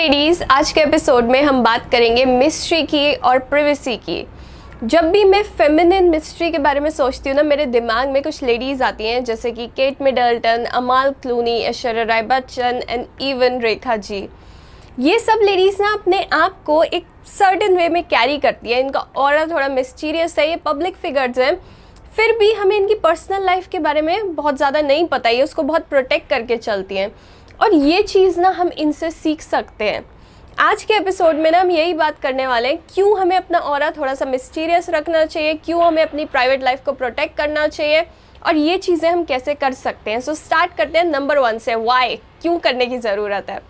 Ladies आज के episode में हम बात करेंगे मिस्ट्री की और प्रिवेसी की। जब भी मैं फेमिनिन मिस्ट्री के बारे में सोचती हूँ ना, मेरे दिमाग में कुछ लेडीज़ आती हैं, जैसे कि Kate Middleton Amal Clooney Aishwarya Rai Bachchan and even Rekha ji ये सब लेडीज़ ना अपने आप को एक सर्टन वे में कैरी करती है। इनका और थोड़ा मिस्टीरियस है, ये पब्लिक फिगर्स हैं। फिर भी हमें इनकी पर्सनल लाइफ के बारे में बहुत ज़्यादा नहीं पता, ये उसको बहुत प्रोटेक्ट करके चलती हैं। और ये चीज़ ना हम इनसे सीख सकते हैं। आज के एपिसोड में ना हम यही बात करने वाले हैं क्यों हमें अपना और थोड़ा सा मिस्टीरियस रखना चाहिए क्यों हमें अपनी प्राइवेट लाइफ को प्रोटेक्ट करना चाहिए और ये चीज़ें हम कैसे कर सकते हैं। सो so, स्टार्ट करते हैं नंबर वन से वाई क्यों करने की ज़रूरत है?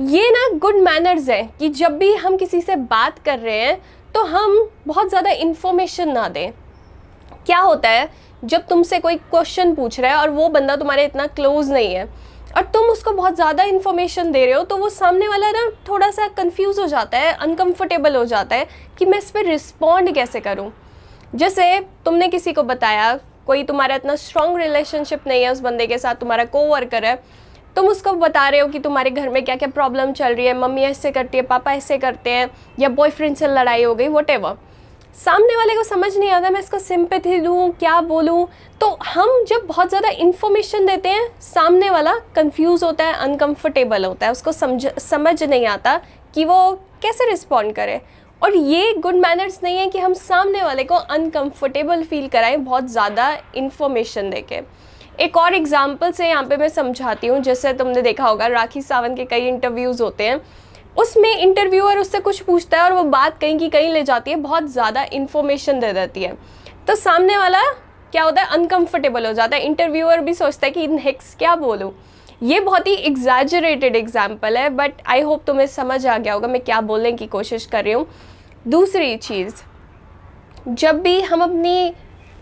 ये ना गुड मैनर्स है कि जब भी हम किसी से बात कर रहे हैं तो हम बहुत ज़्यादा इन्फॉर्मेशन ना दें। क्या होता है जब तुमसे कोई क्वेश्चन पूछ रहा है और वो बंदा तुम्हारे इतना क्लोज नहीं है और तुम उसको बहुत ज़्यादा इन्फॉर्मेशन दे रहे हो तो वो सामने वाला ना थोड़ा सा कंफ्यूज हो जाता है अनकंफर्टेबल हो जाता है कि मैं इस पर रिस्पॉन्ड कैसे करूँ। जैसे तुमने किसी को बताया, कोई तुम्हारा इतना स्ट्रॉन्ग रिलेशनशिप नहीं है उस बंदे के साथ, तुम्हारा को वर्कर है, तुम उसको बता रहे हो कि तुम्हारे घर में क्या क्या प्रॉब्लम चल रही है, मम्मी ऐसे करती है, पापा ऐसे करते हैं, या बॉयफ्रेंड से लड़ाई हो गई वट सामने वाले को समझ नहीं आता, मैं इसको सिंपथी दूँ, क्या बोलूँ? तो हम जब बहुत ज़्यादा इन्फॉर्मेशन देते हैं, सामने वाला कंफ्यूज होता है अनकंफर्टेबल होता है, उसको समझ समझ नहीं आता कि वो कैसे रिस्पॉन्ड करे। और ये गुड मैनर्स नहीं है कि हम सामने वाले को अनकंफर्टेबल फील कराएँ, बहुत ज़्यादा इन्फॉर्मेशन दे के एक और एग्ज़ाम्पल से यहाँ पे मैं समझाती हूँ, जैसे तुमने देखा होगा, राखी सावंत के कई इंटरव्यूज़ होते हैं। उसमें इंटरव्यूअर उससे कुछ पूछता है और वो बात कहीं की कहीं ले जाती है, बहुत ज़्यादा इन्फॉर्मेशन दे देती है। तो सामने वाला क्या होता है अनकंफर्टेबल हो जाता है। इंटरव्यूअर भी सोचता है कि नेक्स्ट क्या बोलूँ। ये बहुत ही एग्जैजरेटेड एग्ज़ाम्पल है बट आई होप तुम्हें समझ आ गया होगा मैं क्या बोलने की कोशिश कर रही हूँ। दूसरी चीज़, जब भी हम अपनी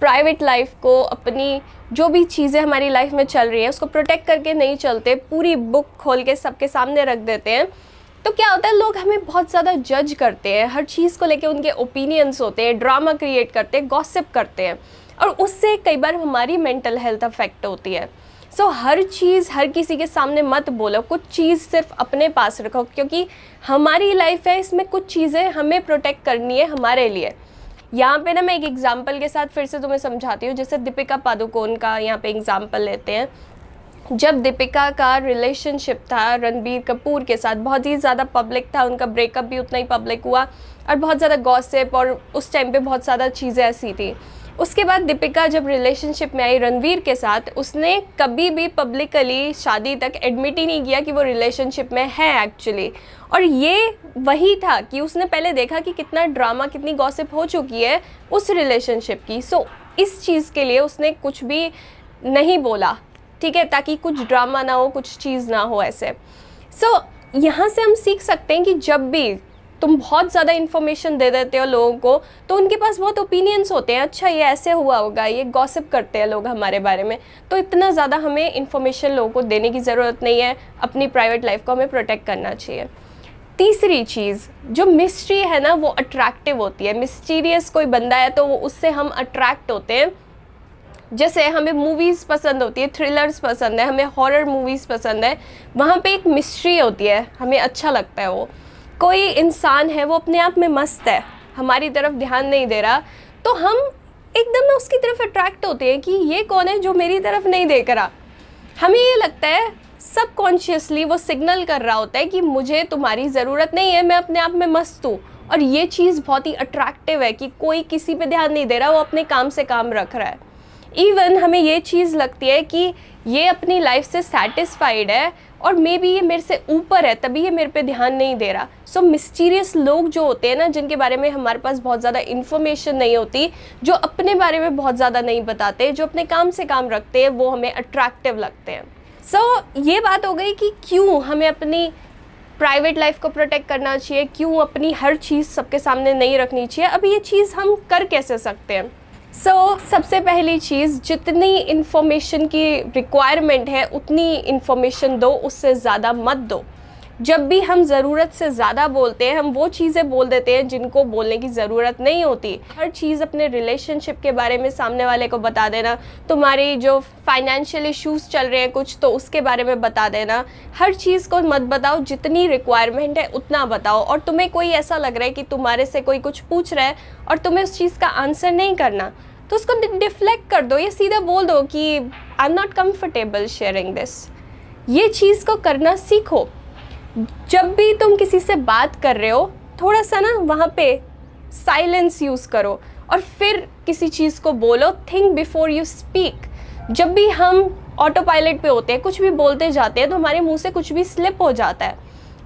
प्राइवेट लाइफ को, अपनी जो भी चीज़ें हमारी लाइफ में चल रही हैं, उसको प्रोटेक्ट करके नहीं चलते, पूरी बुक खोल के सबके सामने रख देते हैं तो क्या होता है लोग हमें बहुत ज़्यादा जज करते हैं हर चीज़ को लेके उनके ओपिनियंस होते हैं ड्रामा क्रिएट करते हैं गॉसिप करते हैं और उससे कई बार हमारी मेंटल हेल्थ अफेक्ट होती है। सो so, हर चीज़ हर किसी के सामने मत बोलो कुछ चीज़ सिर्फ़ अपने पास रखो क्योंकि हमारी लाइफ है इसमें कुछ चीज़ें हमें प्रोटेक्ट करनी है हमारे लिए। यहाँ पे ना मैं एक एग्जांपल के साथ फिर से तुम्हें समझाती हूँ जैसे दीपिका पादुकोण का यहाँ पे एग्जांपल लेते हैं। जब दीपिका का रिलेशनशिप था रणबीर कपूर के साथ बहुत ही ज़्यादा पब्लिक था उनका ब्रेकअप भी उतना ही पब्लिक हुआ और बहुत ज़्यादा गॉसिप और उस टाइम पे बहुत ज़्यादा चीज़ें ऐसी थी। उसके बाद दीपिका जब रिलेशनशिप में आई रणवीर के साथ उसने कभी भी पब्लिकली शादी तक एडमिट ही नहीं किया कि वो रिलेशनशिप में है एक्चुअली और ये वही था कि उसने पहले देखा कि कितना ड्रामा कितनी गॉसिप हो चुकी है उस रिलेशनशिप की। सो so, इस चीज़ के लिए उसने कुछ भी नहीं बोला। ठीक है ताकि कुछ ड्रामा ना हो कुछ चीज़ ना हो ऐसे। सो so, यहाँ से हम सीख सकते हैं कि जब भी तुम बहुत ज़्यादा इन्फॉर्मेशन दे देते हो लोगों को तो उनके पास बहुत ओपिनियंस होते हैं। अच्छा ये ऐसे हुआ होगा ये गॉसिप करते हैं लोग हमारे बारे में। तो इतना ज़्यादा हमें इन्फॉर्मेशन लोगों को देने की ज़रूरत नहीं है। अपनी प्राइवेट लाइफ को हमें प्रोटेक्ट करना चाहिए। तीसरी चीज़ जो मिस्ट्री है ना वो अट्रैक्टिव होती है। मिस्टीरियस कोई बंदा है तो वो उससे हम अट्रैक्ट होते हैं। जैसे हमें मूवीज़ पसंद होती है थ्रिलर्स पसंद है, हमें हॉरर मूवीज़ पसंद है, वहाँ पे एक मिस्ट्री होती है, हमें अच्छा लगता है वो। कोई इंसान है, वो अपने आप में मस्त है, हमारी तरफ़ ध्यान नहीं दे रहा तो हम एकदम ना उसकी तरफ़ अट्रैक्ट होते हैं कि ये कौन है जो मेरी तरफ़ नहीं देख रहा। हमें ये लगता है सबकॉन्शियसली वो सिग्नल कर रहा होता है कि मुझे तुम्हारी ज़रूरत नहीं है, मैं अपने आप में मस्त हूँ। और ये चीज़ बहुत ही अट्रैक्टिव है कि कोई किसी पे ध्यान नहीं दे रहा, वो अपने काम से काम रख रहा है। इवन हमें ये चीज़ लगती है कि ये अपनी लाइफ से सेटिस्फाइड है और मे बी ये मेरे से ऊपर है तभी ये मेरे पे ध्यान नहीं दे रहा। सो so, मिस्टीरियस लोग जो होते हैं ना जिनके बारे में हमारे पास बहुत ज़्यादा इन्फॉर्मेशन नहीं होती जो अपने बारे में बहुत ज़्यादा नहीं बताते जो अपने काम से काम रखते हैं वो हमें अट्रैक्टिव लगते हैं। सो so, ये बात हो गई कि क्यों हमें अपनी प्राइवेट लाइफ को प्रोटेक्ट करना चाहिए क्यों अपनी हर चीज़ सबके सामने नहीं रखनी चाहिए अब ये चीज़ हम कर कैसे सकते हैं? सो so, सबसे पहली चीज़ जितनी इन्फॉर्मेशन की रिक्वायरमेंट है उतनी इन्फॉर्मेशन दो उससे ज़्यादा मत दो। जब भी हम ज़रूरत से ज़्यादा बोलते हैं, हम वो चीज़ें बोल देते हैं जिनको बोलने की ज़रूरत नहीं होती। हर चीज़ अपने रिलेशनशिप के बारे में सामने वाले को बता देना, तुम्हारी जो फाइनेंशियल इश्यूज़ चल रहे हैं कुछ तो उसके बारे में बता देना। हर चीज़ को मत बताओ, जितनी रिक्वायरमेंट है उतना बताओ। और तुम्हें कोई ऐसा लग रहा है कि तुम्हारे से कोई कुछ पूछ रहा है और तुम्हें उस चीज़ का आंसर नहीं करना तो उसको डिफ्लेक्ट कर दो। या सीधा बोल दो कि I am not comfortable sharing this ये चीज़ को करना सीखो। जब भी तुम किसी से बात कर रहे हो, थोड़ा सा ना वहाँ पे साइलेंस यूज़ करो और फिर किसी चीज़ को बोलो थिंक बिफोर यू स्पीक जब भी हम ऑटो पायलट पे होते हैं, कुछ भी बोलते जाते हैं तो हमारे मुँह से कुछ भी स्लिप हो जाता है।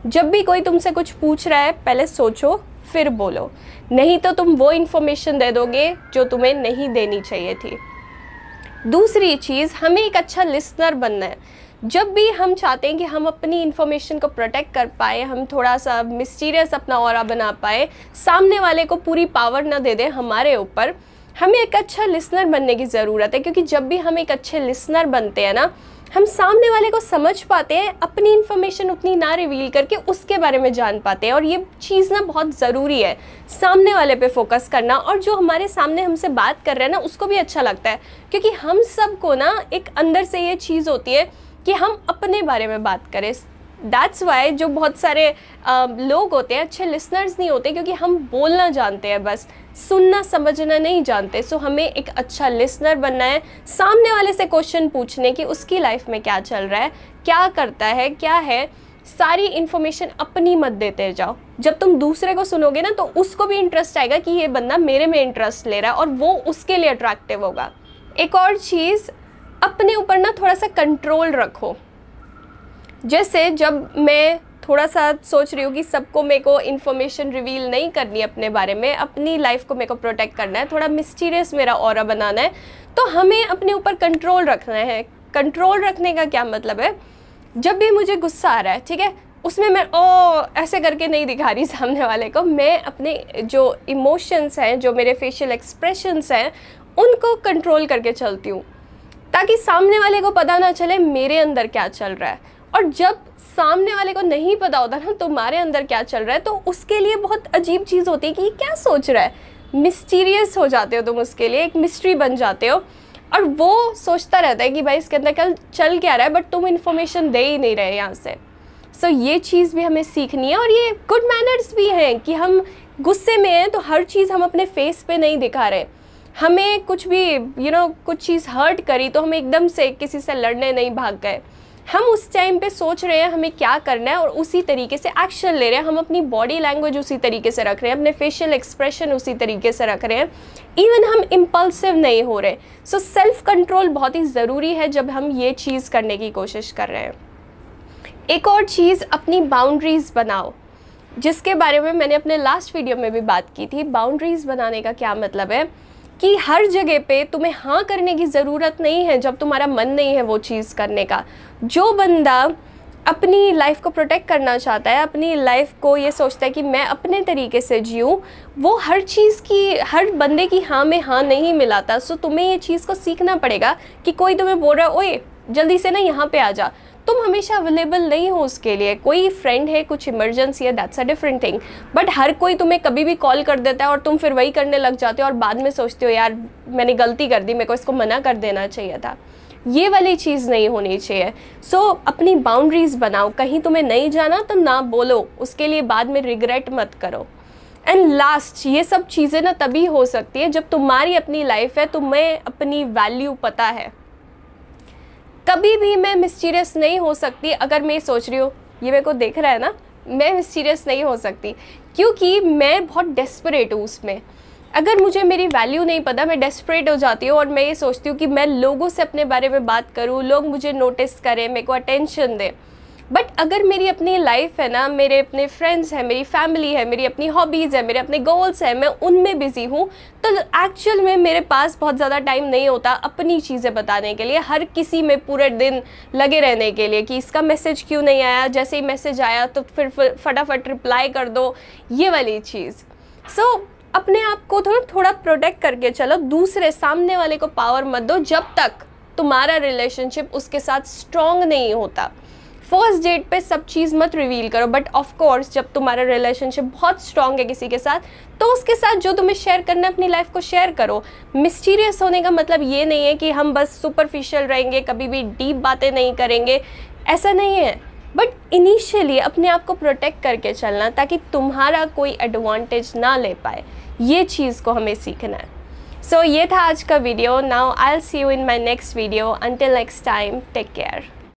जब भी कोई तुमसे कुछ पूछ रहा है, पहले सोचो, फिर बोलो। नहीं तो तुम वो इन्फॉर्मेशन दे दोगे जो तुम्हें नहीं देनी चाहिए थी। दूसरी चीज़, हमें एक अच्छा लिसनर बनना है। जब भी हम चाहते हैं कि हम अपनी इन्फॉर्मेशन को प्रोटेक्ट कर पाए, हम थोड़ा सा मिस्टीरियस अपना और बना पाए, सामने वाले को पूरी पावर ना दे दें हमारे ऊपर, हमें एक अच्छा लिसनर बनने की ज़रूरत है। क्योंकि जब भी हम एक अच्छे लिसनर बनते हैं ना, हम सामने वाले को समझ पाते हैं, अपनी इन्फॉर्मेशन उतनी ना रिवील करके उसके बारे में जान पाते हैं। और ये चीज़ ना बहुत ज़रूरी है, सामने वाले पे फोकस करना। और जो हमारे सामने हमसे बात कर रहे हैं ना, उसको भी अच्छा लगता है। क्योंकि हम सबको ना एक अंदर से ये चीज़ होती है कि हम अपने बारे में बात करें। दैट्स वाई जो बहुत सारे आ, लोग होते हैं अच्छे लिसनर्स नहीं होते क्योंकि हम बोलना जानते हैं बस सुनना समझना नहीं जानते। सो हमें एक अच्छा लिसनर बनना है सामने वाले से क्वेश्चन पूछने की उसकी लाइफ में क्या चल रहा है क्या करता है क्या है सारी इन्फॉर्मेशन अपनी मत देते जाओ। जब तुम दूसरे को सुनोगे ना तो उसको भी इंटरेस्ट आएगा कि ये बंदा मेरे में इंटरेस्ट ले रहा है और वो उसके लिए अट्रैक्टिव होगा। एक और चीज़ अपने ऊपर ना थोड़ा सा कंट्रोल रखो। जैसे जब मैं थोड़ा सा सोच रही हूँ कि सबको मेरे को इन्फॉर्मेशन रिवील नहीं करनी अपने बारे में, अपनी लाइफ को मेरे को प्रोटेक्ट करना है, थोड़ा मिस्टीरियस मेरा और बनाना है तो हमें अपने ऊपर कंट्रोल रखना है। कंट्रोल रखने का क्या मतलब है? जब भी मुझे गुस्सा आ रहा है, ठीक है? उसमें मैं ओ ऐसे करके नहीं दिखा रही सामने वाले को। मैं अपने जो इमोशंस हैं, जो मेरे फेशियल एक्सप्रेशंस हैं, उनको कंट्रोल करके चलती हूँ। ताकि सामने वाले को पता ना चले मेरे अंदर क्या चल रहा है। और जब सामने वाले को नहीं पता होता ना तुम्हारे अंदर क्या चल रहा है तो उसके लिए बहुत अजीब चीज़ होती है कि ये क्या सोच रहा है। मिस्टीरियस हो जाते हो तुम उसके लिए एक मिस्ट्री बन जाते हो। और वो सोचता रहता है कि भाई इसके अंदर कल चल क्या रहा है बट तुम इन्फॉर्मेशन दे ही नहीं रहे यहाँ से। सो so, ये चीज़ भी हमें सीखनी है और ये गुड मैनर्स भी हैं कि हम गुस्से में हैं तो हर चीज़ हम अपने फेस पे नहीं दिखा रहे। हमें कुछ भी यू you नो know, कुछ चीज़ हर्ट करी तो हम एकदम से किसी से लड़ने नहीं भाग गए। हम उस टाइम पे सोच रहे हैं हमें क्या करना है और उसी तरीके से एक्शन ले रहे हैं। हम अपनी बॉडी लैंग्वेज उसी तरीके से रख रहे हैं अपने फेशियल एक्सप्रेशन उसी तरीके से रख रहे हैं। इवन हम इम्पल्सिव नहीं हो रहे। सो सेल्फ कंट्रोल बहुत ही ज़रूरी है जब हम ये चीज़ करने की कोशिश कर रहे हैं। एक और चीज़ अपनी बाउंड्रीज़ बनाओ जिसके बारे में मैंने अपने लास्ट वीडियो में भी बात की थी। बाउंड्रीज़ बनाने का क्या मतलब है? कि हर जगह पे तुम्हें हाँ करने की ज़रूरत नहीं है जब तुम्हारा मन नहीं है वो चीज़ करने का। जो बंदा अपनी लाइफ को प्रोटेक्ट करना चाहता है, अपनी लाइफ को ये सोचता है कि मैं अपने तरीके से जीऊँ, वो हर चीज़ की, हर बंदे की हाँ में हाँ नहीं मिलाता। सो तुम्हें ये चीज़ को सीखना पड़ेगा कि कोई तुम्हें बोल रहा है ओए, जल्दी से ना यहाँ पे आ जा। तुम हमेशा अवेलेबल नहीं हो उसके लिए। कोई फ्रेंड है कुछ इमरजेंसी है that's a different thing but हर कोई तुम्हें कभी भी कॉल कर देता है और तुम फिर वही करने लग जाते हो और बाद में सोचते हो यार मैंने गलती कर दी मेरे को इसको मना कर देना चाहिए था। ये वाली चीज़ नहीं होनी चाहिए। सो so, अपनी बाउंड्रीज बनाओ। कहीं तुम्हें नहीं जाना तो ना बोलो। उसके लिए बाद में रिग्रेट मत करो। एंड लास्ट ये सब चीज़ें ना तभी हो सकती है जब तुम्हारी अपनी लाइफ है तुम्हें अपनी वैल्यू पता है। कभी भी मैं मिस्टीरियस नहीं हो सकती, अगर मैं सोच रही हूँ, ये मेरे को देख रहा है ना, मैं मिस्टीरियस नहीं हो सकती, क्योंकि मैं बहुत डेस्परेट हूँ उसमें। अगर मुझे मेरी वैल्यू नहीं पता, मैं डेस्परेट हो जाती हूँ और मैं ये सोचती हूँ कि मैं लोगों से अपने बारे में बात करूँ, लोग मुझे नोटिस करें, मेरे को अटेंशन दें। बट अगर मेरी अपनी लाइफ है ना मेरे अपने फ्रेंड्स हैं मेरी फैमिली है मेरी अपनी हॉबीज़ है मेरे अपने गोल्स हैं मैं उनमें बिज़ी हूँ तो एक्चुअल में मेरे पास बहुत ज़्यादा टाइम नहीं होता अपनी चीज़ें बताने के लिए हर किसी में पूरे दिन लगे रहने के लिए कि इसका मैसेज क्यों नहीं आया जैसे ही मैसेज आया तो फिर फटाफट रिप्लाई कर दो ये वाली चीज़। सो so, अपने आप को थोड़ा थोड़ा प्रोटेक्ट करके चलो दूसरे सामने वाले को पावर मत दो जब तक तुम्हारा रिलेशनशिप उसके साथ स्ट्रॉन्ग नहीं होता। फ़र्स्ट डेट पे सब चीज़ मत रिवील करो बट ऑफ़ कोर्स जब तुम्हारा रिलेशनशिप बहुत स्ट्रांग है किसी के साथ तो उसके साथ जो तुम्हें शेयर करना है अपनी लाइफ को शेयर करो। मिस्टीरियस होने का मतलब ये नहीं है कि हम बस सुपरफिशियल रहेंगे कभी भी डीप बातें नहीं करेंगे ऐसा नहीं है। बट इनिशियली अपने आप को प्रोटेक्ट करके चलना ताकि तुम्हारा कोई एडवांटेज ना ले पाए। ये चीज़ को हमें सीखना है। सो so, ये था आज का video now I see you in my next video until next time take care